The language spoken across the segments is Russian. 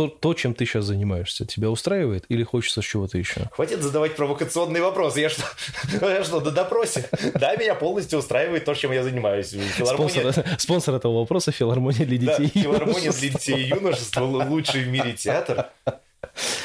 то, то, чем ты сейчас занимаешься, тебя устраивает или хочется чего-то еще? Хватит задавать провокационные вопросы. Я что, я что на допросе? Да, меня полностью устраивает то, чем я занимаюсь. Филармония... Спонсор, спонсор этого вопроса – филармония для детей да, Филармония для детей и юношества – лучший в мире театр.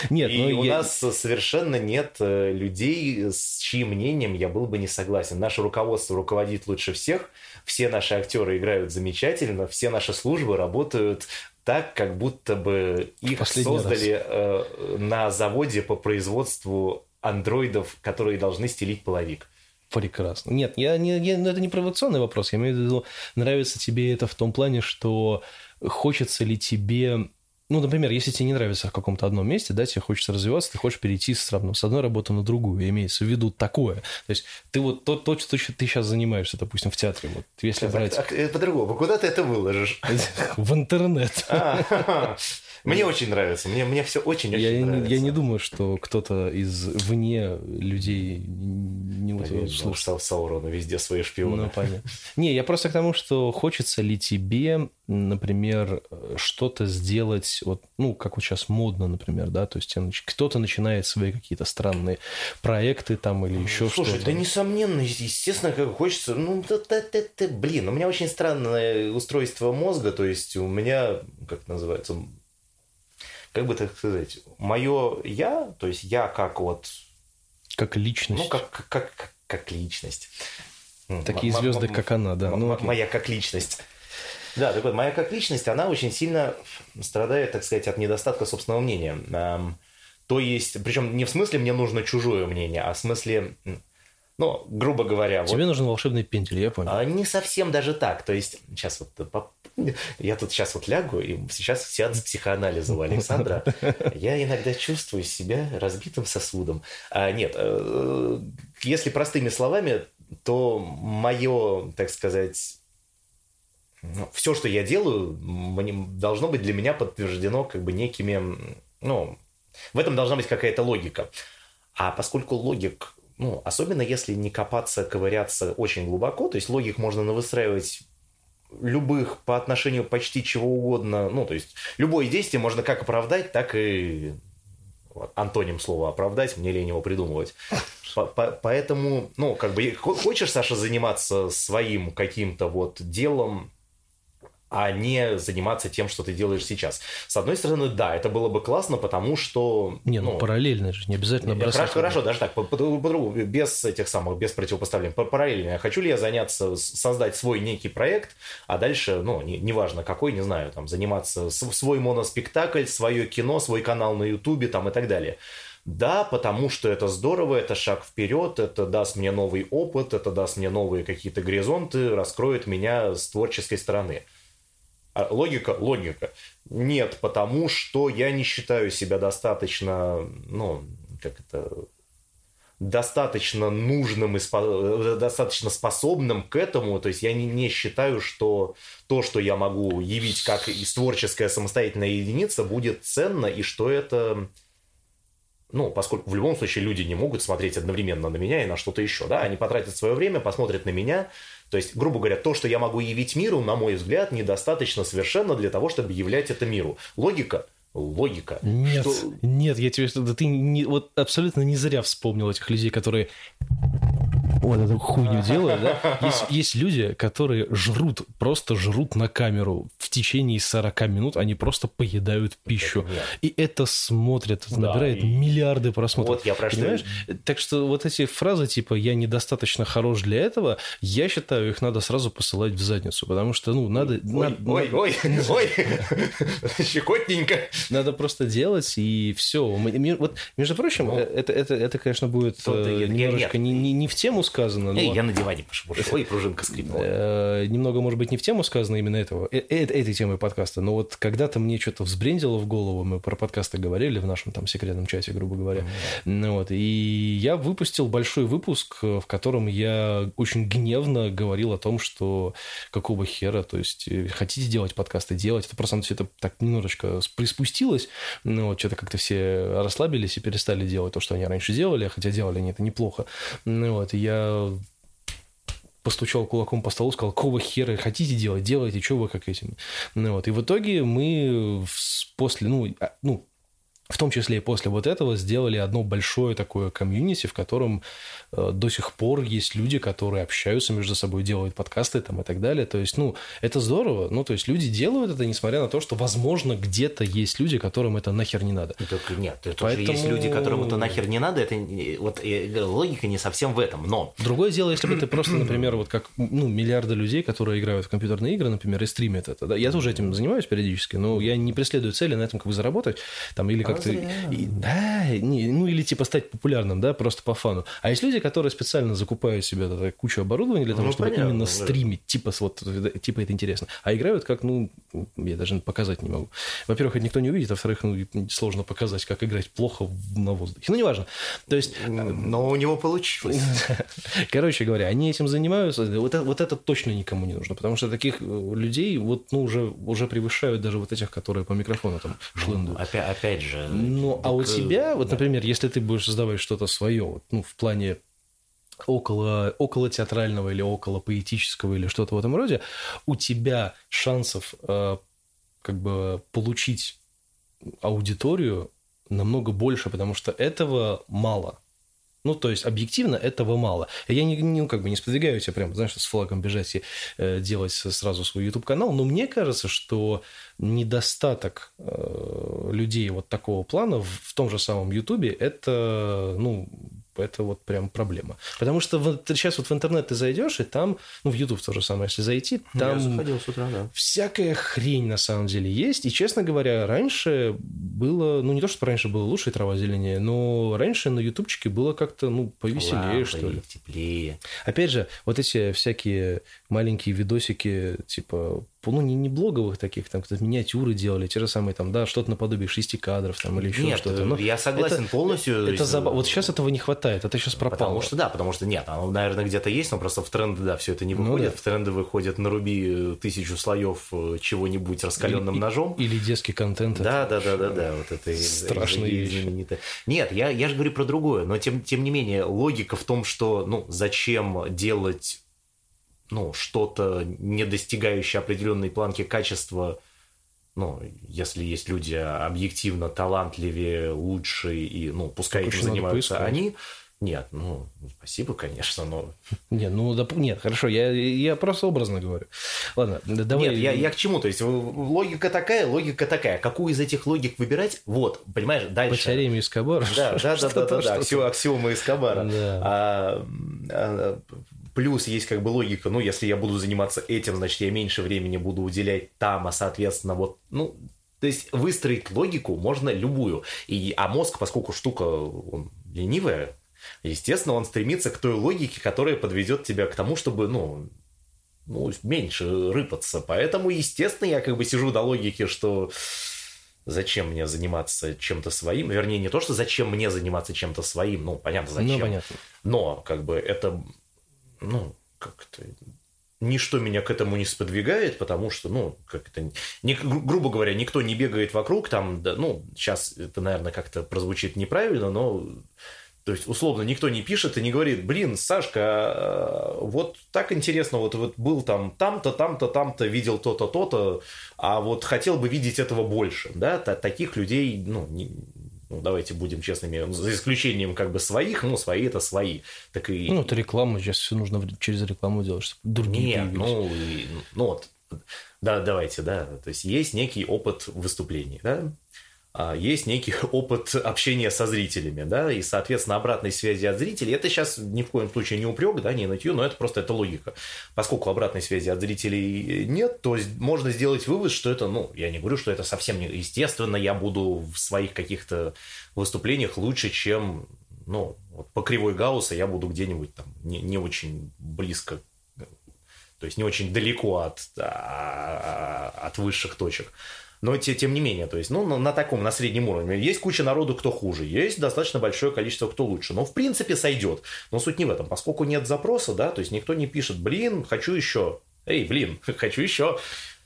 Нет, и ну, у я... нас совершенно нет э, людей, с чьим мнением я был бы не согласен. Наше руководство руководит лучше всех, все наши актеры играют замечательно, все наши службы работают так, как будто бы их Последний создали э, на заводе по производству андроидов, которые должны стелить половик. Прекрасно. Нет, я не, я, ну, это не провокационный вопрос. Я имею в виду, нравится тебе это в том плане, что хочется ли тебе ну, например, если тебе не нравится в каком-то одном месте, да, тебе хочется развиваться, ты хочешь перейти с, равно, с одной работы на другую, имеется в виду такое. То есть ты вот то, то что ты сейчас занимаешься, допустим, в театре, вот, если брать... По-другому, куда ты это выложишь? В интернет. Мне очень нравится, мне, мне все очень-очень я, нравится. Я не думаю, что кто-то из вне людей не вот слушает. Ну, Саурона везде свои шпионы. Ну, понятно. Не, я просто к тому, что хочется ли тебе, например, что-то сделать, вот, ну, как вот сейчас модно, например, да, то есть кто-то начинает свои какие-то странные проекты там или еще что-то. Слушай, да несомненно, естественно, как хочется, ну, блин, у меня очень странное устройство мозга, то есть у меня, как называется, как бы так сказать, мое я, то есть я как вот... Как личность. Ну, как, как, как, как личность. Такие м- звезды, м- как она, да. Ну, моя как личность. Да, так вот, моя как личность, она очень сильно страдает, так сказать, от недостатка собственного мнения. То есть, причем не в смысле мне нужно чужое мнение, а в смысле ну, грубо говоря... Тебе вот, нужен волшебный пендель, я понял. А, не совсем даже так. То есть, сейчас вот... Я тут сейчас вот лягу, и сейчас сеанс психоанализа у Александра. Я иногда чувствую себя разбитым сосудом. А, нет, э, если простыми словами, то мое, так сказать, ну, все, что я делаю, должно быть для меня подтверждено как бы некими... Ну, в этом должна быть какая-то логика. А поскольку логик ну, особенно если не копаться, ковыряться очень глубоко, то есть логик можно навыстраивать любых по отношению почти чего угодно, ну, то есть любое действие можно как оправдать, так и вот, антоним слова оправдать, мне лень его придумывать. Поэтому, ну, как бы, хочешь, Саша, заниматься своим каким-то вот делом, а не заниматься тем, что ты делаешь сейчас. С одной стороны, да, это было бы классно, потому что... Не, ну, ну параллельно же, не обязательно бросать. Хорошо, хорошо, даже так, по-другому, по, по, без этих самых, без противопоставлений. Параллельно, хочу ли я заняться, создать свой некий проект, а дальше, ну, неважно не какой, не знаю, там, заниматься свой моноспектакль, свое кино, свой канал на Ютубе, там, и так далее. Да, потому что это здорово, это шаг вперед, это даст мне новый опыт, это даст мне новые какие-то горизонты, раскроет меня с творческой стороны. А логика, логика. Нет, потому что я не считаю себя достаточно, ну, как это, достаточно нужным и спо- достаточно способным к этому. То есть я не, не считаю, что то, что я могу явить как творческая самостоятельная единица, будет ценно, и что это ну, поскольку в любом случае люди не могут смотреть одновременно на меня и на что-то еще, да, они потратят свое время, посмотрят на меня, то есть, грубо говоря, то, что я могу явить миру, на мой взгляд, недостаточно совершенно для того, чтобы являть это миру. Логика логика. Нет, что... нет, я тебе да ты не, вот абсолютно не зря вспомнил этих людей, которые вот эту хуйню делают, да? Есть, есть люди, которые жрут, просто жрут на камеру в течение 40 минут, они просто поедают пищу. Это и это смотрят, это да, набирает и... миллиарды просмотров. Вот я про Понимаешь? Так что вот эти фразы типа «я недостаточно хорош для этого», я считаю, их надо сразу посылать в задницу, потому что, ну, надо... Ой, надо, ой, ой, ой, щекотненько. Надо просто делать, и все. Вот, между прочим, ну, это, это, это, конечно, будет э, немножко не, не, не в тему сказано. Но... Эй, я на диване пошел. Ой, пружинка скрипнула. Э, немного, может быть, не в тему сказано именно этого, э, этой темы подкаста, но вот когда-то мне что-то взбрендило в голову, мы про подкасты говорили в нашем там секретном чате, грубо говоря. Ну, вот, и я выпустил большой выпуск, в котором я очень гневно говорил о том, что какого хера, то есть хотите делать подкасты, делать. Это просто все это так немножечко приспустить спустилось, ну, вот что-то как-то все расслабились и перестали делать то, что они раньше делали, хотя делали они это неплохо. Ну, вот, и постучал кулаком по столу, сказал, какого хера хотите делать, делайте, что вы как этим. Ну, вот. И в итоге мы после, ну, а, ну, в том числе и после вот этого сделали одно большое такое комьюнити, в котором э, до сих пор есть люди, которые общаются между собой, делают подкасты там и так далее. То есть, ну, это здорово. Ну, то есть, люди делают это, несмотря на то, что, возможно, где-то есть люди, которым это нахер не надо. Ну, только нет, это Поэтому... есть люди, которым это нахер не надо. Это вот логика не совсем в этом, но... Другое дело, если бы ты просто, например, вот как ну, миллиарды людей, которые играют в компьютерные игры, например, и стримят это. Да? Я тоже этим занимаюсь периодически, но я не преследую цели на этом как бы заработать, там, или как как-то... И, да, не, ну или типа стать популярным, да, просто по фану. А есть люди, которые специально закупают себе да, кучу оборудования для того, ну, чтобы понятно, именно да. стримить, типа, вот, типа это интересно. А играют как, ну, я даже показать не могу. Во-первых, это никто не увидит, а во-вторых, ну, сложно показать, как играть плохо на воздухе. Ну, неважно. То есть... Но у него получилось. Короче говоря, они этим занимаются. Вот это, вот это точно никому не нужно, потому что таких э, людей вот, ну, уже, уже превышают даже вот этих, которые по микрофону там ну, шлындуют. Опять, опять же, ну, а у тебя, вот, например, если ты будешь создавать что-то свое, вот, ну, в плане около, около театрального или около поэтического или что-то в этом роде, у тебя шансов э, как бы получить аудиторию намного больше, потому что этого мало. Ну, то есть, объективно этого мало. Я не, не, как бы не сподвигаю тебя прям, знаешь, с флагом бежать и э, делать сразу свой YouTube-канал, но мне кажется, что недостаток э, людей вот такого плана в, в том же самом YouTube это, ну, это вот прям проблема. Потому что вот сейчас вот в интернет ты зайдешь, и там, ну, в YouTube то же самое, если зайти, там Я заходил с утра, да. всякая хрень на самом деле есть. И, честно говоря, раньше было, ну, не то, что раньше было лучше и трава зеленее, но раньше на ютубчике было как-то, ну, повеселее, Лампы, что ли. теплее. Опять же, вот эти всякие маленькие видосики, типа ну, не, не блоговых таких, там, кто-то миниатюры делали, те же самые, там, да, что-то наподобие шести кадров, там, или еще нет, что-то. Но я согласен это, полностью. Это, забав... Вот сейчас этого не хватает, это сейчас пропало. Потому что, да, потому что нет, оно, наверное, где-то есть, но просто в тренды, да, все это не выходит. Ну, да. В тренды выходит наруби тысячу слоев э, чего-нибудь раскаленным или, ножом. Или детский контент. Да, да, да, да, да, вот это страшная вещь. Нет, я, я же говорю про другое, но тем, тем не менее, логика в том, что, ну, зачем делать ну, что-то, не достигающее определенной планки качества, ну, если есть люди объективно талантливее, лучше, и, ну, пускай этим занимаются они, нет, ну, спасибо, конечно, но... Нет, ну, да, нет, хорошо, я, я просто образно говорю. Ладно, давай... Нет, я, я к чему? То есть, логика такая, логика такая. Какую из этих логик выбирать? Вот, понимаешь, дальше... По теореме Эскобара? Да, да, да, да, да, да, аксиома Эскобара. Плюс есть как бы логика, ну, если я буду заниматься этим, значит, я меньше времени буду уделять там, а, соответственно, вот, ну, то есть выстроить логику можно любую. И, а мозг, поскольку штука он ленивая, естественно, он стремится к той логике, которая подведет тебя к тому, чтобы, ну, ну, меньше рыпаться. Поэтому, естественно, я как бы сижу до логики, что зачем мне заниматься чем-то своим. Вернее, не то, что зачем мне заниматься чем-то своим, ну, понятно, зачем. Ну, понятно. Но, как бы, это ну, как-то ничто меня к этому не сподвигает, потому что, ну, как это, не, грубо говоря, никто не бегает вокруг, там, да, ну, сейчас это, наверное, как-то прозвучит неправильно, но, то есть, условно, никто не пишет и не говорит, блин, Сашка, а, вот так интересно, вот, вот был там там-то, там-то, там-то, видел то-то, то-то, а вот хотел бы видеть этого больше, да, таких людей, ну, не, ну, давайте будем честными, за исключением как бы своих, ну, свои это свои. Так и... Ну, это реклама, сейчас все нужно через рекламу делать, чтобы другие Нет, ну, и, ну, вот, да, давайте, да, то есть есть некий опыт выступлений, да, есть некий опыт общения со зрителями, да, и, соответственно, обратной связи от зрителей, это сейчас ни в коем случае не упрек, да, не нытье, но это просто это логика. Поскольку обратной связи от зрителей нет, то можно сделать вывод, что это, ну, я не говорю, что это совсем не естественно, я буду в своих каких-то выступлениях лучше, чем, ну, вот по кривой Гаусса я буду где-нибудь там не, не очень близко, то есть не очень далеко от, а, от высших точек. Но те, тем не менее, то есть, ну, на, на таком, на среднем уровне. Есть куча народу, кто хуже, есть достаточно большое количество, кто лучше. Но, в принципе, сойдет. Но суть не в этом. Поскольку нет запроса, да, то есть, никто не пишет, блин, хочу еще. Эй, блин, хочу еще.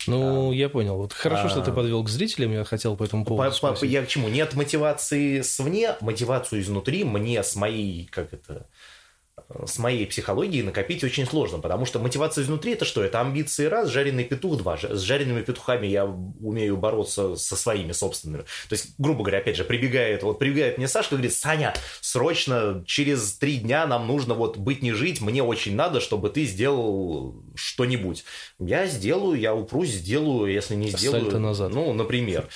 Ну, а, я понял. Вот хорошо, а, что ты подвел к зрителям, я хотел по этому поводу по, по, Я к чему? Нет мотивации свне, мотивацию изнутри мне с моей, как это, с моей психологией накопить очень сложно, потому что мотивация изнутри это что? Это амбиции раз, жареный петух два. С жареными петухами я умею бороться со своими собственными. То есть, грубо говоря, опять же, прибегает, вот прибегает мне Сашка и говорит, Саня, срочно через три дня нам нужно вот быть не жить, мне очень надо, чтобы ты сделал что-нибудь. Я сделаю, я упрусь, сделаю, если не сделаю... Сальто назад. Ну, например.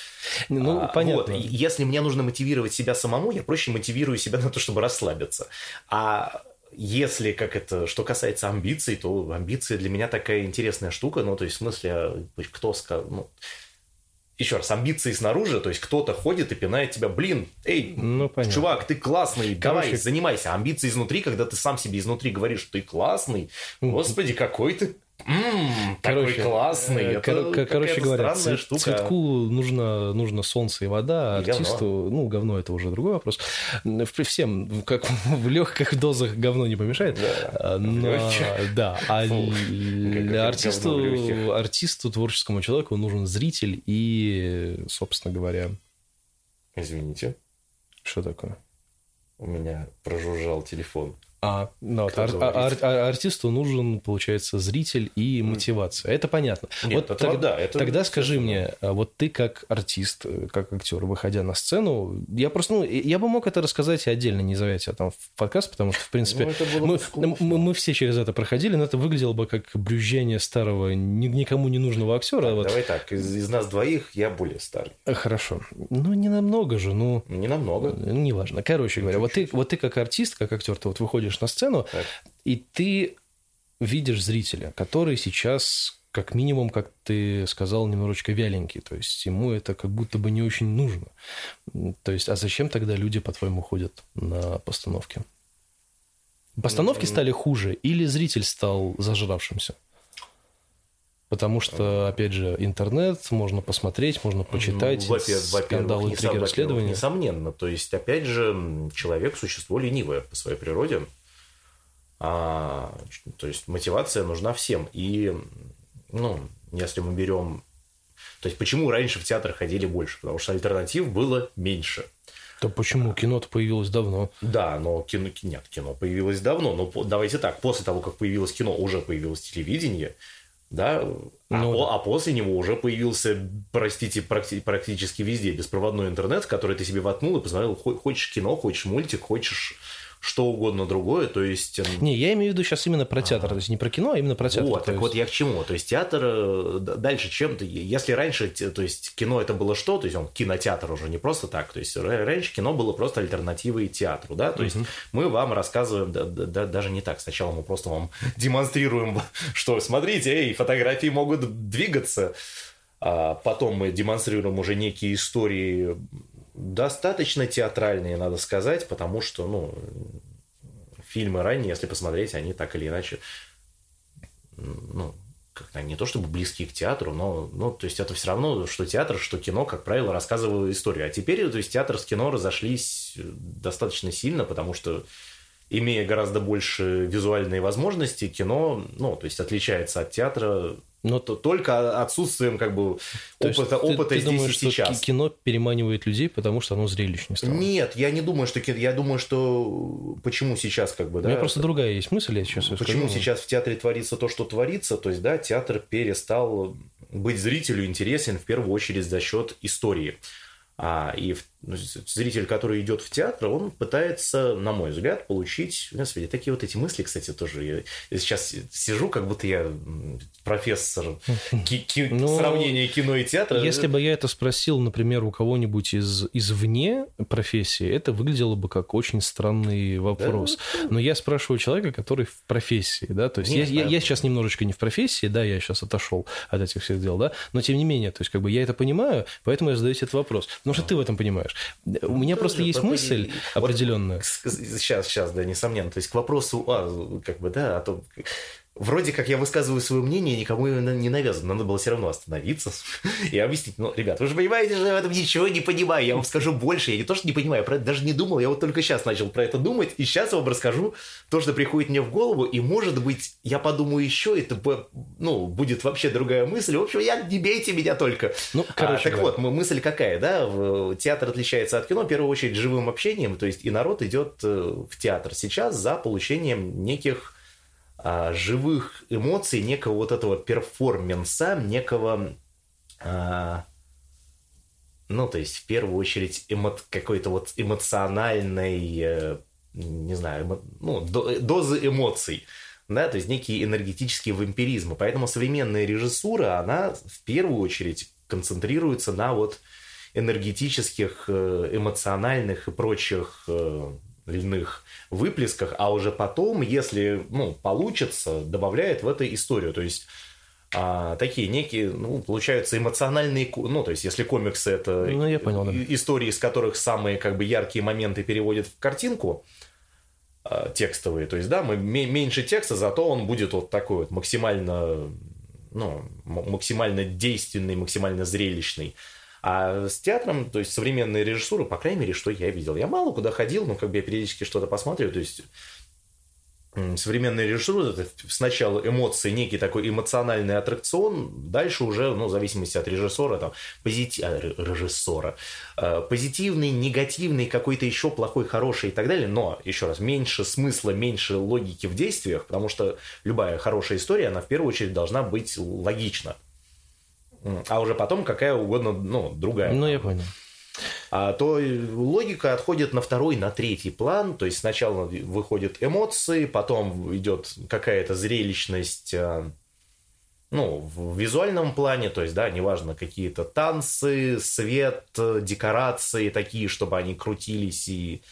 Ну, а, понятно. Вот. Если мне нужно мотивировать себя самому, я проще мотивирую себя на то, чтобы расслабиться. А если, как это, что касается амбиций, то амбиции для меня такая интересная штука, ну, то есть, в смысле, кто сказал, ну, еще раз, амбиции снаружи, то есть кто-то ходит и пинает тебя, блин, эй, ну, чувак, ты классный, Короче... давай, занимайся. Амбиции изнутри, когда ты сам себе изнутри говоришь, что ты классный, господи, какой ты Ммм, короче, такой классный. Э, это короче говоря, цвет, штука. цветку нужно, нужно солнце и вода, а артисту, говно. ну, говно это уже другой вопрос. Всем, как в легких дозах говно не помешает. Да, а, но, да. а Фу, артисту, артисту, творческому человеку нужен зритель и, собственно говоря... Извините. Что такое? У меня прожужжал телефон. А, ну, ар- ар- ар- артисту нужен, получается, зритель и мотивация. Это понятно. Нет, вот это тогда, да, это тогда скажи мне, а вот ты как артист, э, как актер, выходя на сцену, я просто, ну, я бы мог это рассказать отдельно, не зовя тебя там в подкаст, потому что, в принципе, ну, мы, мы, мы все через это проходили, но это выглядело бы как брюзжание старого, никому не нужного актера. Так, вот. Давай так, из, из нас двоих я более старый. Хорошо. Ну, не намного же, ну... Не намного. Неважно. Короче говоря, вот ты, вот ты как артист, как актер, ты вот выходишь выходишь на сцену, так. и ты видишь зрителя, который сейчас как минимум, как ты сказал, немножечко вяленький. То есть ему это как будто бы не очень нужно. То есть, а зачем тогда люди, по-твоему, ходят на постановки? Постановки стали хуже или зритель стал зажравшимся? Потому что, опять же, интернет, можно посмотреть, можно почитать, ну, скандалы, интриги, расследования. Несомненно. То есть, опять же, человек – существо ленивое по своей природе. А, то есть мотивация нужна всем. И, ну, если мы берем... То есть почему раньше в театр ходили больше? Потому что альтернатив было меньше. То почему? Кино-то появилось давно. Да, но кино... Нет, кино появилось давно. Но давайте так, после того, как появилось кино, уже появилось телевидение, да, а ну, а, а после него уже появился, простите, практи- практически везде беспроводной интернет, который ты себе воткнул и посмотрел, хочешь кино, хочешь мультик, хочешь что угодно другое, то есть... Эм, не, я имею в виду сейчас именно про театр, то есть не про кино, а именно про театр. Вот, так вот я к чему, то есть театр э, дальше чем-то, если раньше, то есть кино это было что, то есть он кинотеатр уже не просто так, то есть раньше кино было просто альтернативой театру, да, то есть мы вам рассказываем, да, да, даже не так, сначала мы просто вам демонстрируем, что смотрите, эй, фотографии могут двигаться, а потом мы демонстрируем уже некие истории достаточно театральные, надо сказать, потому что, ну, фильмы ранние, если посмотреть, они так или иначе, ну, как-то не то чтобы близки к театру, но, ну, то есть это все равно, что театр, что кино, как правило, рассказывают историю. А теперь, то есть театр с кино разошлись достаточно сильно, потому что имея гораздо больше визуальные возможности, кино, ну, то есть отличается от театра но то только отсутствием как бы то опыта, ты, опыта ты здесь думаешь, и сейчас. Что кино переманивает людей, потому что оно зрелищнее стало? Нет, я не думаю, что кино. Я думаю, что почему сейчас как бы, да. У меня просто другая есть мысль, я сейчас Почему скажу. сейчас в театре творится то, что творится, то есть, да, театр перестал быть зрителю интересен в первую очередь за счет истории. А, и ну, зритель, который идет в театр, он пытается, на мой взгляд, получить... Господи, такие вот эти мысли, кстати, тоже. Я, сейчас сижу, как будто я профессор ки- ки- ну, сравнения кино и театра. Если бы я это спросил, например, у кого-нибудь из, извне профессии, это выглядело бы как очень странный вопрос. Да? Но я спрашиваю человека, который в профессии, да, то есть Нет, я, я, я сейчас немножечко не в профессии, да, я сейчас отошел от этих всех дел, да, но тем не менее, то есть как бы я это понимаю, поэтому я задаю этот вопрос. Потому что ты в этом понимаешь. У меня просто есть мысль определенная. Сейчас, сейчас, да, несомненно. То есть к вопросу, а, как бы, да, о том, вроде как я высказываю свое мнение, никому не навязано. Надо было все равно остановиться и объяснить. Ну, ребят, вы же понимаете, что я в этом ничего не понимаю. Я вам скажу больше. Я не то, что не понимаю, я про это даже не думал. Я вот только сейчас начал про это думать. И сейчас вам расскажу то, что приходит мне в голову. И, может быть, я подумаю еще, это ну, будет вообще другая мысль. В общем, я, не бейте меня только. Ну, короче, а, так вот, мысль какая, да? Театр отличается от кино, в первую очередь, живым общением. То есть, и народ идет э, в театр сейчас за получением неких а, живых эмоций, некого вот этого перформанса, некого, а, ну, то есть, в первую очередь, эмо- какой-то вот эмоциональной, э, не знаю, эмо- ну, до- дозы эмоций, да, то есть некий энергетический вампиризм. Поэтому современная режиссура, она в первую очередь концентрируется на вот энергетических, э, эмоциональных и прочих льняных выплесках, а уже потом, если ну, получится, добавляет в это историю. То есть а, такие некие, ну, получаются эмоциональные, ну, то есть, если комиксы это ну, я понял, да. истории, из которых самые как бы яркие моменты переводят в картинку, а, текстовые, то есть, да, мы меньше текста, зато он будет вот такой вот максимально, ну, максимально действенный, максимально зрелищный. А с театром, то есть современная режиссура, по крайней мере, что я видел. Я мало куда ходил, но как бы я периодически что-то посматриваю, то есть современная режиссура это сначала эмоции, некий такой эмоциональный аттракцион, дальше уже, ну, в зависимости от режиссера, там, позитив... а, режиссера, э, позитивный, негативный, какой-то еще плохой, хороший и так далее, но, еще раз, меньше смысла, меньше логики в действиях, потому что любая хорошая история, она в первую очередь должна быть логична а уже потом какая угодно, ну, другая. Ну, я понял. А то логика отходит на второй, на третий план. То есть сначала выходят эмоции, потом идет какая-то зрелищность, а, ну, в визуальном плане, то есть, да, неважно, какие-то танцы, свет, декорации такие, чтобы они крутились и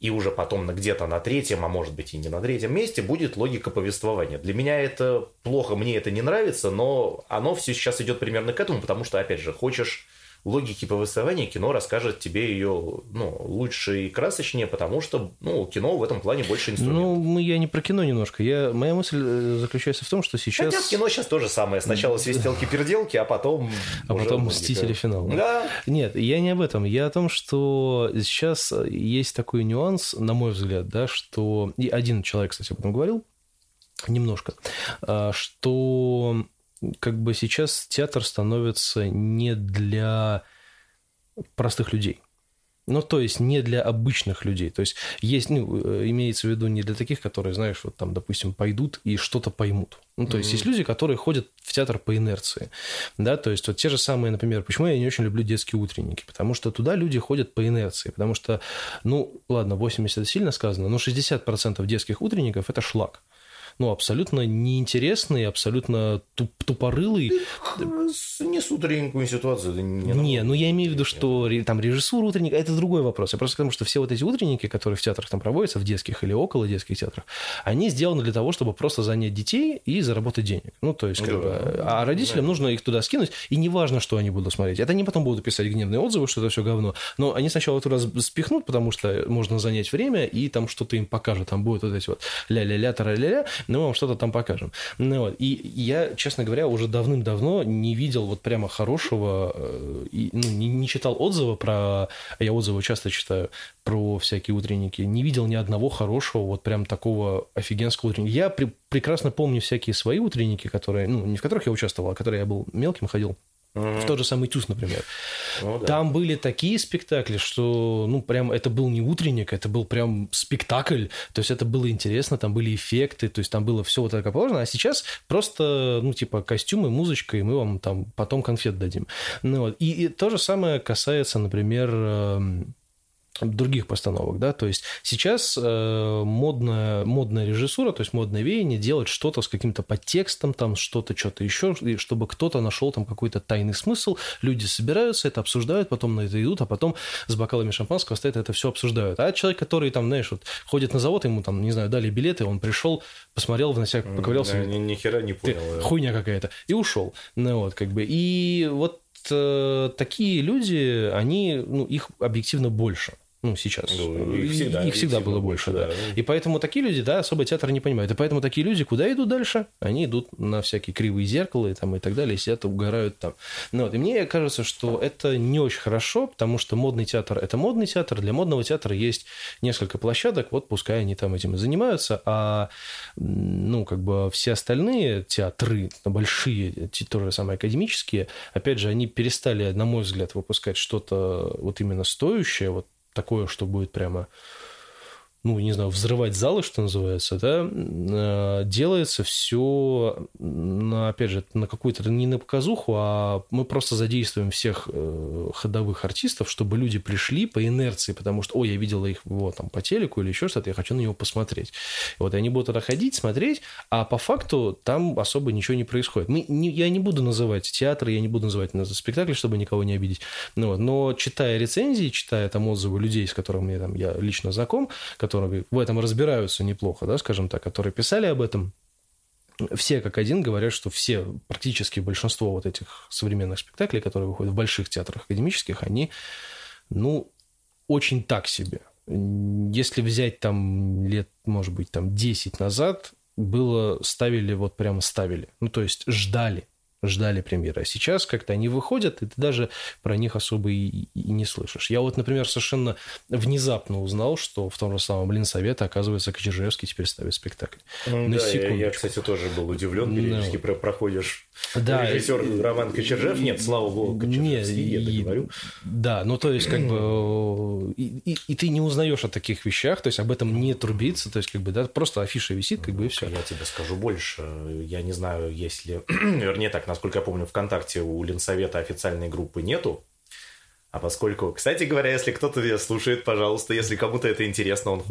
и уже потом где-то на третьем, а может быть и не на третьем месте будет логика повествования. Для меня это плохо, мне это не нравится, но оно все сейчас идет примерно к этому, потому что, опять же, хочешь логики повествования кино расскажет тебе ее ну, лучше и красочнее, потому что ну, кино в этом плане больше инструмент. Ну, я не про кино немножко. Я, моя мысль э, заключается в том, что сейчас... Хотя в кино сейчас то же самое. Сначала свистелки-перделки, а потом... А потом «Мстители. Финал». Да. Нет, я не об этом. Я о том, что сейчас есть такой нюанс, на мой взгляд, да, что... И один человек, кстати, об этом говорил, немножко, а, что как бы сейчас театр становится не для простых людей. Ну, то есть не для обычных людей. То есть есть, ну, э, имеется в виду не для таких, которые, знаешь, вот там, допустим, пойдут и что-то поймут. Ну, то mm-hmm. есть есть люди, которые ходят в театр по инерции. Да, то есть вот те же самые, например, почему я не очень люблю детские утренники? Потому что туда люди ходят по инерции. Потому что, ну, ладно, 80 это сильно сказано, но 60% детских утренников – это шлак ну, абсолютно неинтересный, абсолютно туп тупорылый. Не утреннюю ситуацию. Не, не ну я имею в виду, что там режиссура утренника – это другой вопрос. Я просто потому, что все вот эти утренники, которые в театрах там проводятся, в детских или около детских театрах, они сделаны для того, чтобы просто занять детей и заработать денег. Ну, то есть, как да, бы, а родителям да. нужно их туда скинуть, и неважно, что они будут смотреть. Это они потом будут писать гневные отзывы, что это все говно, но они сначала туда спихнут, потому что можно занять время, и там что-то им покажут, там будут вот эти вот ля-ля-ля, тара-ля-ля, мы вам что-то там покажем. Ну, вот. И я, честно говоря, уже давным-давно не видел вот прямо хорошего, э, и, ну, не, не читал отзывы про... Я отзывы часто читаю про всякие утренники. Не видел ни одного хорошего, вот прям такого офигенского утренника. Я при, прекрасно помню всякие свои утренники, которые, ну, не в которых я участвовал, а которые я был мелким, ходил в тот же самый Тюз, например. Ну, да. Там были такие спектакли, что, ну, прям это был не утренник, это был прям спектакль. То есть это было интересно, там были эффекты, то есть там было все вот так положено. А сейчас просто, ну, типа, костюмы, музычка, и мы вам там потом конфет дадим. Ну, вот. и, и то же самое касается, например, эм, других постановок, да, то есть сейчас э, модная, модная режиссура, то есть модное веяние делать что-то с каким-то подтекстом, там что-то, что-то еще, чтобы кто-то нашел там какой-то тайный смысл, люди собираются, это обсуждают, потом на это идут, а потом с бокалами шампанского стоят, это все обсуждают. А человек, который там, знаешь, вот ходит на завод, ему там, не знаю, дали билеты, он пришел, посмотрел, себя поковырялся. Да, ни, ни хера не понял. Да. Хуйня какая-то. И ушел. Ну вот, как бы. И вот э, такие люди, они, ну, их объективно больше. Ну, сейчас. Ну, их всегда, их всегда было больше, да. да. И поэтому такие люди, да, особо театр не понимают. И поэтому такие люди куда идут дальше? Они идут на всякие кривые зеркала и, там, и так далее, и сидят, угорают там. Ну, вот. И мне кажется, что это не очень хорошо, потому что модный театр – это модный театр. Для модного театра есть несколько площадок, вот пускай они там этим и занимаются, а, ну, как бы все остальные театры, большие, то же самое академические, опять же, они перестали, на мой взгляд, выпускать что-то вот именно стоящее, вот такое, что будет прямо ну, не знаю, взрывать залы, что называется, да, э, делается все, опять же, на какую-то, не на показуху, а мы просто задействуем всех э, ходовых артистов, чтобы люди пришли по инерции, потому что, ой, я видела их вот там по телеку или еще что-то, я хочу на него посмотреть. Вот они будут туда ходить, смотреть, а по факту там особо ничего не происходит. Мы, не, я не буду называть театры, я не буду называть спектакли, чтобы никого не обидеть, ну, вот, но читая рецензии, читая там отзывы людей, с которыми там, я лично знаком, которые в этом разбираются неплохо, да, скажем так, которые писали об этом, все как один говорят, что все, практически большинство вот этих современных спектаклей, которые выходят в больших театрах академических, они, ну, очень так себе. Если взять там лет, может быть, там 10 назад, было, ставили, вот прямо ставили. Ну, то есть ждали ждали премьеры. А сейчас как-то они выходят, и ты даже про них особо и, и не слышишь. Я вот, например, совершенно внезапно узнал, что в том же самом Ленсовете, оказывается, Кочержевский теперь ставит спектакль. Ну, На да, я, я, кстати, тоже был удивлен. Периодически no. проходишь да, режиссер и, Роман Кочержев. Нет, слава богу, Кочержевский, нет, я и, говорю. Да, ну то есть как бы и, и, и ты не узнаешь о таких вещах, то есть об этом не трубится, то есть как бы да, просто афиша висит, как бы и все. Я тебе скажу больше. Я не знаю, если, вернее так, насколько я помню, ВКонтакте у Ленсовета официальной группы нету. А поскольку, кстати говоря, если кто-то слушает, пожалуйста, если кому-то это интересно, он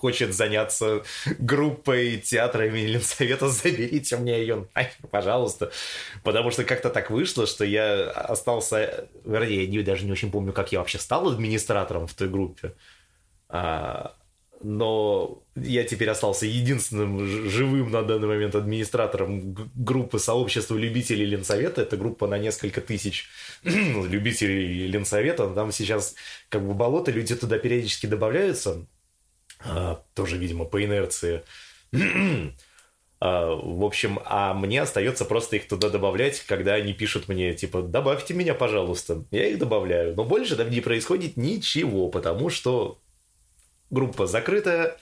хочет заняться группой театра имени Ленсовета, заберите мне ее, пожалуйста. Потому что как-то так вышло, что я остался... Вернее, я даже не очень помню, как я вообще стал администратором в той группе. А, но я теперь остался единственным живым на данный момент администратором группы сообщества любителей Ленсовета. Это группа на несколько тысяч любителей Ленсовета. Там сейчас как бы болото, люди туда периодически добавляются. А, тоже, видимо, по инерции. А, в общем, а мне остается просто их туда добавлять, когда они пишут мне, типа, добавьте меня, пожалуйста. Я их добавляю. Но больше там не происходит ничего, потому что группа закрытая,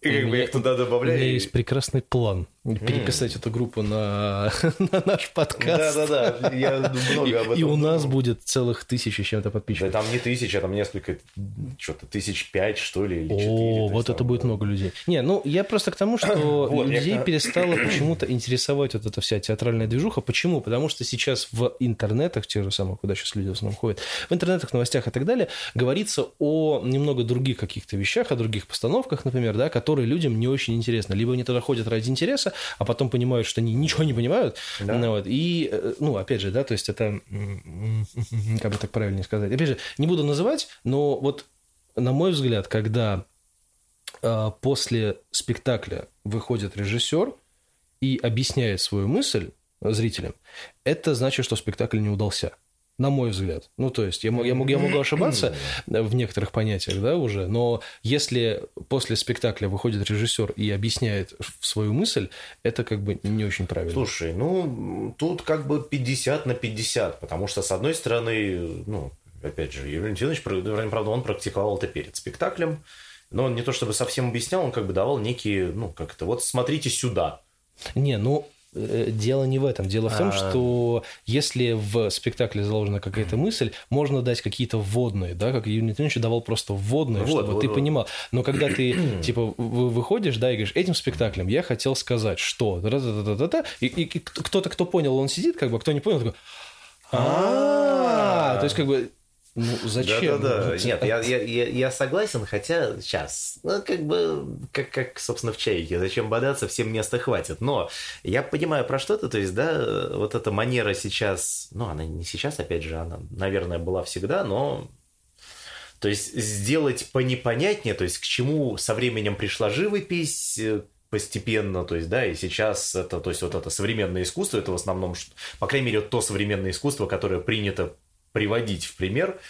и как бы я их туда добавляю. У меня есть прекрасный план переписать mm. эту группу на, на наш подкаст. Да-да-да, я много об этом И, у нас будет целых тысячи чем-то подписчиков. Да там не тысяча, там несколько, что-то тысяч пять, что ли, или четыре. О, вот это будет много людей. Не, ну я просто к тому, что людей перестало почему-то интересовать вот эта вся театральная движуха. Почему? Потому что сейчас в интернетах, те же самые, куда сейчас люди в основном ходят, в интернетах, новостях и так далее, говорится о немного других каких-то вещах, о других постановках, например, да, которые людям не очень интересны. Либо они туда ходят ради интереса, а потом понимают, что они ничего не понимают. Да. Ну, вот, и, э, ну, опять же, да, то есть это, как бы так правильнее сказать. Опять же, не буду называть, но вот, на мой взгляд, когда э, после спектакля выходит режиссер и объясняет свою мысль зрителям, это значит, что спектакль не удался на мой взгляд. Ну, то есть, я, я, могу, я могу ошибаться в некоторых понятиях, да, уже, но если после спектакля выходит режиссер и объясняет свою мысль, это как бы не очень правильно. Слушай, ну, тут как бы 50 на 50, потому что, с одной стороны, ну, опять же, Юрий Валентинович, правда, он практиковал это перед спектаклем, но он не то чтобы совсем объяснял, он как бы давал некие, ну, как это, вот смотрите сюда. Не, ну, дело не в этом. Дело в том, а... что если в спектакле заложена какая-то мысль, можно дать какие-то вводные, да, как Юрий Леонидович давал просто вводные, вот, чтобы вот, ты вот. понимал. Но когда ты, типа, выходишь, да, и говоришь, этим спектаклем я хотел сказать, что... И, и кто-то, кто понял, он сидит, как бы, кто не понял, такой... А, то есть, как бы, ну, зачем? Да-да-да. Нет, я, я, я, я согласен, хотя сейчас, ну, как бы, как, как, собственно, в чайке, зачем бодаться, всем места хватит. Но я понимаю про что-то, то есть, да, вот эта манера сейчас, ну, она не сейчас, опять же, она, наверное, была всегда, но то есть сделать понепонятнее, то есть к чему со временем пришла живопись, э, постепенно, то есть, да, и сейчас это, то есть, вот это современное искусство, это в основном, по крайней мере, то современное искусство, которое принято приводить в пример,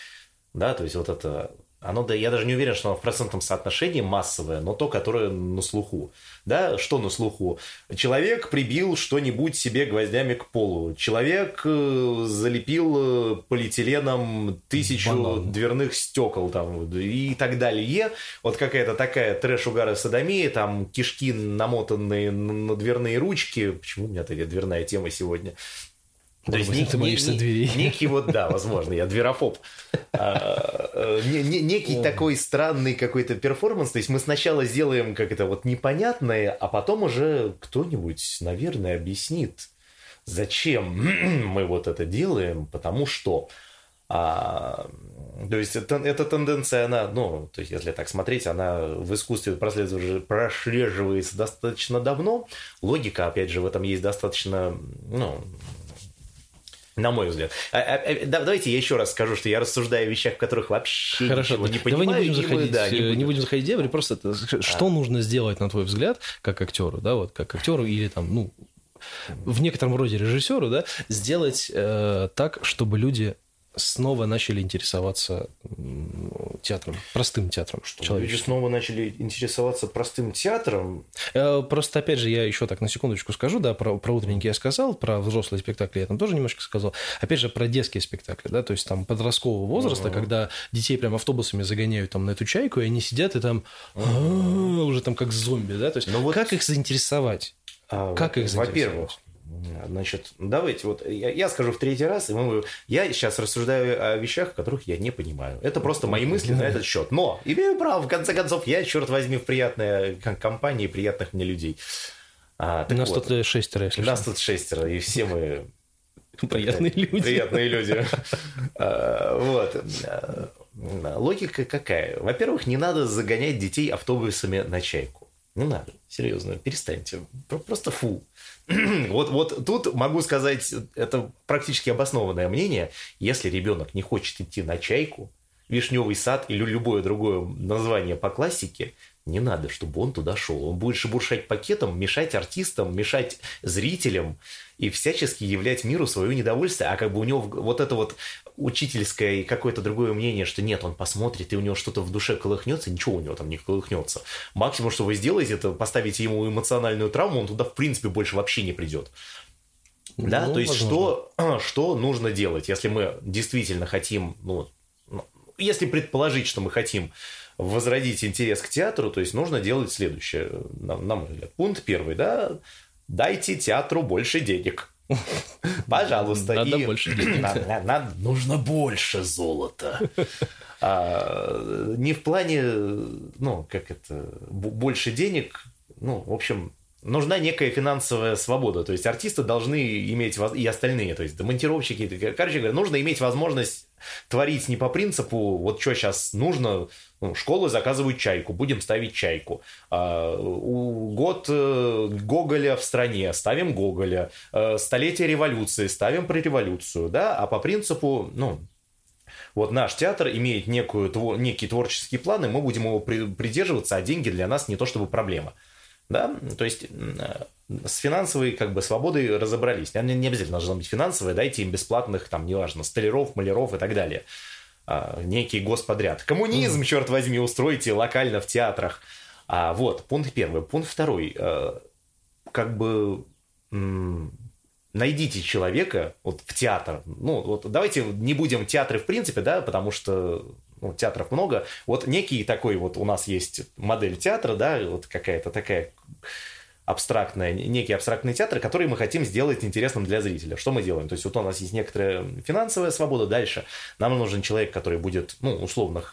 да, то есть вот это оно, да, я даже не уверен, что оно в процентном соотношении массовое, но то, которое на слуху. Да, что на слуху? Человек прибил что-нибудь себе гвоздями к полу. Человек э, залепил э, полиэтиленом тысячу Банан. дверных стекол там и так далее. Вот какая-то такая трэш-угара садомия, там кишки намотанные на дверные ручки. Почему у меня такая дверная тема сегодня? То есть ты боишься дверей. Некий вот, да, возможно, я дверофоб. А, э, некий такой странный какой-то перформанс. То есть мы сначала сделаем как это вот непонятное, а потом уже кто-нибудь, наверное, объяснит, зачем мы вот это делаем, потому что... А, то есть это, эта тенденция, она, ну, то есть если так смотреть, она в искусстве прослеживается достаточно давно. Логика, опять же, в этом есть достаточно, ну, на мой взгляд. А, а, а, давайте я еще раз скажу, что я рассуждаю о вещах, в которых вообще Хорошо, ничего не понимаю. Давай не будем заходить, мы, да, не, будем. не будем заходить в дебри, просто это, что нужно сделать, на твой взгляд, как актеру, да, вот как актеру или там, ну, в некотором роде режиссеру, да, сделать э, так, чтобы люди снова начали интересоваться театром, простым театром. Что люди снова начали интересоваться простым театром? Э, просто, опять же, я еще так на секундочку скажу, да, про, про утренники я сказал, про взрослые спектакли я там тоже немножко сказал. Опять же, про детские спектакли, да, то есть там подросткового возраста, uh-huh. когда детей прям автобусами загоняют там на эту чайку, и они сидят и там uh-huh. уже там как зомби, да, то есть ну, как их заинтересовать? А, как их заинтересовать? Во-первых, Значит, давайте, вот я, я скажу в третий раз, и мы, я сейчас рассуждаю о вещах, которых я не понимаю. Это просто мои мысли на этот счет. Но имею право, в конце концов, я, черт возьми, в приятной компании приятных мне людей. А, Нас вот, тут шестеро, если Нас что. тут шестеро, и все мы приятные люди. Приятные люди. А, вот. Логика какая? Во-первых, не надо загонять детей автобусами на чайку. Не надо, серьезно, перестаньте. Просто фу. вот, вот тут могу сказать, это практически обоснованное мнение. Если ребенок не хочет идти на чайку, вишневый сад или любое другое название по классике, не надо, чтобы он туда шел. Он будет шебуршать пакетом, мешать артистам, мешать зрителям и всячески являть миру свое недовольствие. А как бы у него вот это вот учительское и какое-то другое мнение, что нет, он посмотрит, и у него что-то в душе колыхнется, ничего у него там не колыхнется. Максимум, что вы сделаете, это поставите ему эмоциональную травму, он туда, в принципе, больше вообще не придет. Да, ну, то есть что, что нужно делать, если мы действительно хотим, ну, ну, если предположить, что мы хотим возродить интерес к театру, то есть нужно делать следующее, на, на мой взгляд. Пункт первый, да, дайте театру больше денег. Пожалуйста. Надо и... больше денег. Надо, надо, нужно больше золота. А, не в плане, ну, как это, больше денег, ну, в общем, нужна некая финансовая свобода. То есть артисты должны иметь, и остальные, то есть монтировщики, короче говоря, нужно иметь возможность творить не по принципу, вот что сейчас нужно, ну, школы заказывают чайку, будем ставить чайку. А, год э, Гоголя в стране, ставим Гоголя. А, столетие революции, ставим про революцию, да, а по принципу, ну, вот наш театр имеет некую, некий творческий план, и мы будем его придерживаться, а деньги для нас не то чтобы проблема. Да? То есть э, с финансовой как бы свободой разобрались. Не, не обязательно должно быть финансовая, дайте им бесплатных, там, неважно, столяров, маляров и так далее. А, некий господряд. Коммунизм, mm. черт возьми, устройте локально в театрах. А, вот, пункт первый. Пункт второй. А, как бы найдите человека вот в театр. Ну, вот давайте не будем театры в принципе, да, потому что ну, театров много. Вот некий такой вот у нас есть модель театра, да, вот какая-то такая абстрактная, некий абстрактный театр, который мы хотим сделать интересным для зрителя. Что мы делаем? То есть вот у нас есть некоторая финансовая свобода, дальше нам нужен человек, который будет, ну, условно,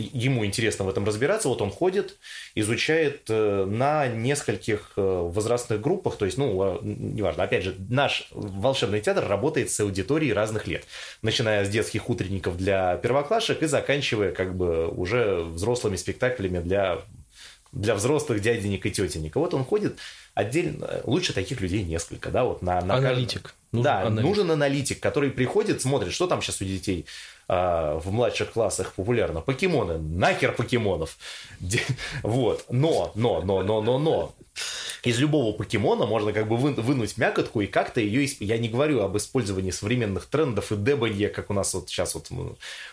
ему интересно в этом разбираться, вот он ходит, изучает э, на нескольких э, возрастных группах, то есть, ну, а, неважно, опять же, наш волшебный театр работает с аудиторией разных лет, начиная с детских утренников для первоклашек и заканчивая как бы уже взрослыми спектаклями для, для взрослых дяденек и тетенек. И вот он ходит отдельно, лучше таких людей несколько, да, вот на... на аналитик. Нужен да, аналитик. нужен аналитик, который приходит, смотрит, что там сейчас у детей а, в младших классах популярно. Покемоны, нахер покемонов. Вот, но, но, но, но, но, но, из любого покемона можно как бы вынуть мякотку и как-то ее... Я не говорю об использовании современных трендов и дебанье, как у нас вот сейчас вот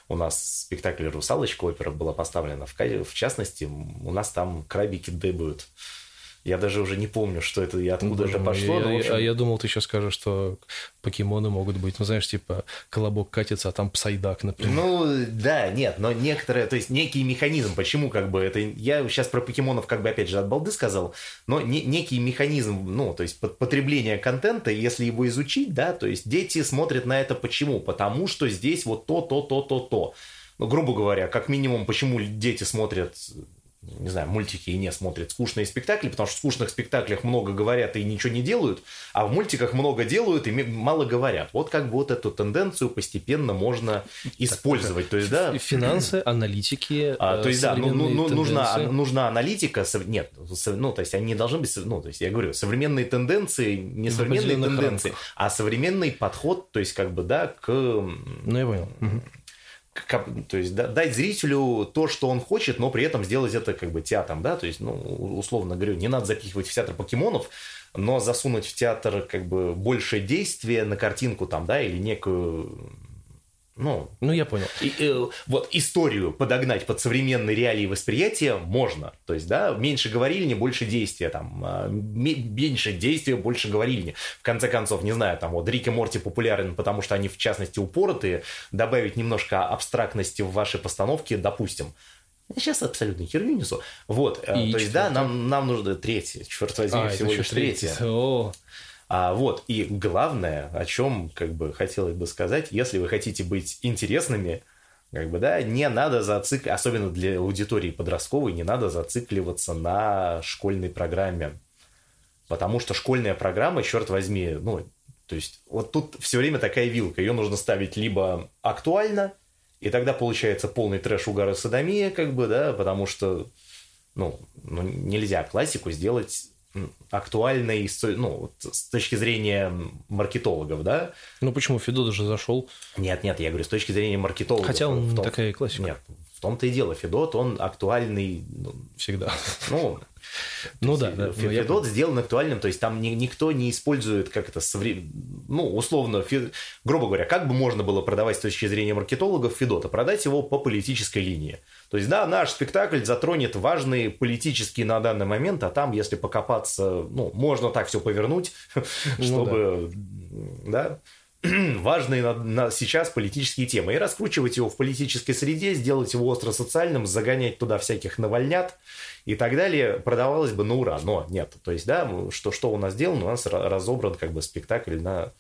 у нас спектакль «Русалочка» опера была поставлена. В, в частности, у нас там крабики дебают. Я даже уже не помню, что это и откуда Боже это пошло. Я, но, общем... А я думал, ты сейчас скажешь, что покемоны могут быть, ну, знаешь, типа колобок катится, а там псайдак, например. Ну, да, нет, но некоторые, то есть некий механизм, почему как бы это... Я сейчас про покемонов как бы опять же от балды сказал, но не, некий механизм, ну, то есть потребление контента, если его изучить, да, то есть дети смотрят на это почему? Потому что здесь вот то, то, то, то, то. Ну, грубо говоря, как минимум, почему дети смотрят не знаю, мультики и не смотрят скучные спектакли, потому что в скучных спектаклях много говорят и ничего не делают, а в мультиках много делают и мало говорят. Вот как бы вот эту тенденцию постепенно можно использовать. То есть, да... Финансы, аналитики, а, То есть, да, ну, ну, нужна, нужна аналитика, нет, ну, то есть они должны быть, ну, то есть я говорю, современные тенденции, не современные тенденции, рамках. а современный подход, то есть как бы, да, к... Ну, я понял. Угу то есть да, дать зрителю то, что он хочет, но при этом сделать это как бы театром, да, то есть, ну, условно говорю, не надо запихивать в театр покемонов, но засунуть в театр как бы больше действия на картинку там, да, или некую ну, ну я понял. И, э, вот историю подогнать под современные реалии восприятия можно. То есть, да, меньше говорильни, больше действия. Там, э, меньше действия, больше говорильни. В конце концов, не знаю, там вот Рик и Морти популярен, потому что они в частности упоротые. Добавить немножко абстрактности в вашей постановке, допустим. Я сейчас абсолютно херню несу. Вот, э, и то есть, да, нам, нам нужно третье, черт возьми, а, всего лишь третье. О. А, вот, и главное, о чем как бы хотелось бы сказать, если вы хотите быть интересными, как бы, да, не надо зацикливаться, особенно для аудитории подростковой, не надо зацикливаться на школьной программе. Потому что школьная программа, черт возьми, ну, то есть вот тут все время такая вилка, ее нужно ставить либо актуально, и тогда получается полный трэш, угар садомия, как бы, да, потому что, ну, ну нельзя классику сделать актуальной, ну, с точки зрения маркетологов, да? Ну, почему? Федот же зашел. Нет, нет, я говорю, с точки зрения маркетологов. Хотя он том, такая классика. Нет, в том-то и дело. Федот, он актуальный... Ну, Всегда. Ну, ну да, да. Федот ну, сделан актуальным, то есть там ни, никто не использует, как это, совре... ну, условно, фи... грубо говоря, как бы можно было продавать с точки зрения маркетологов Федота, продать его по политической линии. То есть, да, наш спектакль затронет важные политические на данный момент, а там, если покопаться, ну, можно так все повернуть, ну чтобы, да, важные на, на сейчас политические темы и раскручивать его в политической среде, сделать его остро социальным, загонять туда всяких навальнят и так далее, продавалось бы на ура. Но нет. То есть, да, что, что у нас сделано? У нас разобран как бы спектакль на...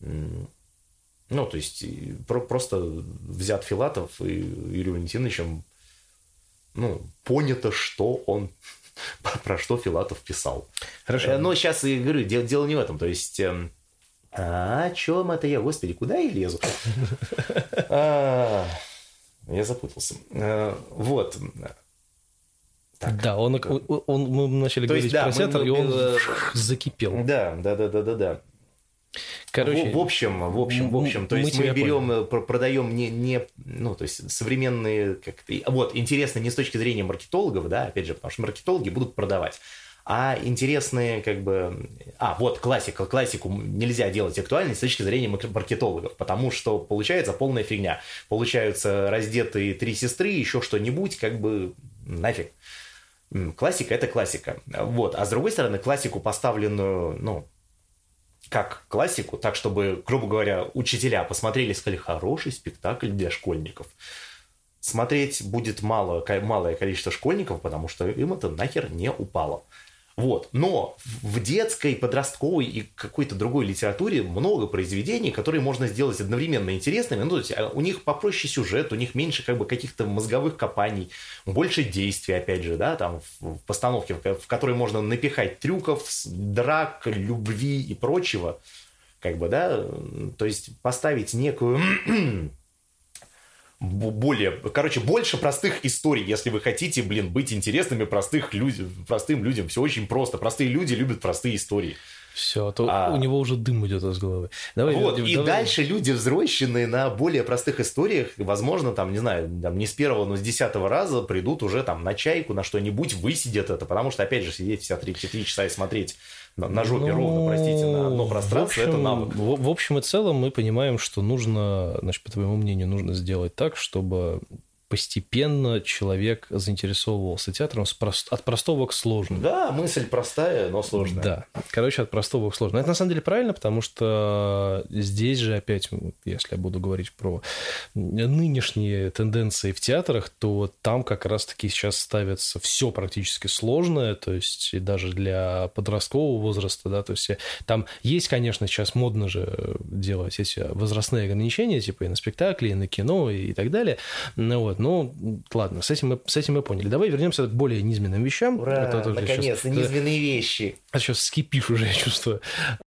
Ну, то есть, про, просто взят Филатов и Юрием Валентиновичем, ну, понято, что он про что Филатов писал. Хорошо. Э, но сейчас, я говорю, дело, дело не в этом. То есть, эм, а о чем это я, господи, куда я лезу? А, я запутался. А, вот. Так. Да, он, он, он, мы начали То говорить есть, да, про театр, мы, и он мы, закипел. Да, да, да, да, да, да. Короче, в, в общем, в общем, в общем, то есть мы, берем, поняли. Э, продаем не, не, ну, то есть современные, как вот, интересно не с точки зрения маркетологов, да, опять же, потому что маркетологи будут продавать, а интересные как бы... А, вот классика. Классику нельзя делать актуальной с точки зрения маркетологов, потому что получается полная фигня. Получаются раздетые три сестры, еще что-нибудь, как бы нафиг. Классика – это классика. Вот. А с другой стороны, классику, поставленную, ну, как классику, так, чтобы, грубо говоря, учителя посмотрели и сказали, хороший спектакль для школьников. Смотреть будет мало, малое количество школьников, потому что им это нахер не упало. Вот. Но в детской, подростковой и какой-то другой литературе много произведений, которые можно сделать одновременно интересными. Ну, то есть а, у них попроще сюжет, у них меньше как бы каких-то мозговых копаний, больше действий, опять же, да, там в постановке, в которой можно напихать трюков, драк, любви и прочего. Как бы, да, то есть поставить некую более, короче, больше простых историй, если вы хотите, блин, быть интересными простых людям, простым людям. Все очень просто. Простые люди любят простые истории. Все, а то а... у него уже дым идет из головы. Давай, вот, давай, и давай. дальше люди взросленные на более простых историях, возможно, там, не знаю, там, не с первого, но с десятого раза придут уже там на чайку, на что-нибудь, высидят это, потому что, опять же, сидеть вся 33 часа и смотреть на, на жопе ну, ровно, простите, на одно пространство, общем, это навык. В, в общем и целом мы понимаем, что нужно, значит, по твоему мнению, нужно сделать так, чтобы постепенно человек заинтересовывался театром от простого к сложному. Да, мысль простая, но сложная. Да, короче, от простого к сложному. Это на самом деле правильно, потому что здесь же опять, если я буду говорить про нынешние тенденции в театрах, то там как раз-таки сейчас ставится все практически сложное, то есть и даже для подросткового возраста, да, то есть там есть, конечно, сейчас модно же делать эти возрастные ограничения, типа и на спектакли, и на кино, и так далее, ну вот, ну, ладно, с этим мы, с этим мы поняли. Давай вернемся к более низменным вещам. Ура, наконец, сейчас, низменные вещи. А сейчас скипишь уже, я чувствую.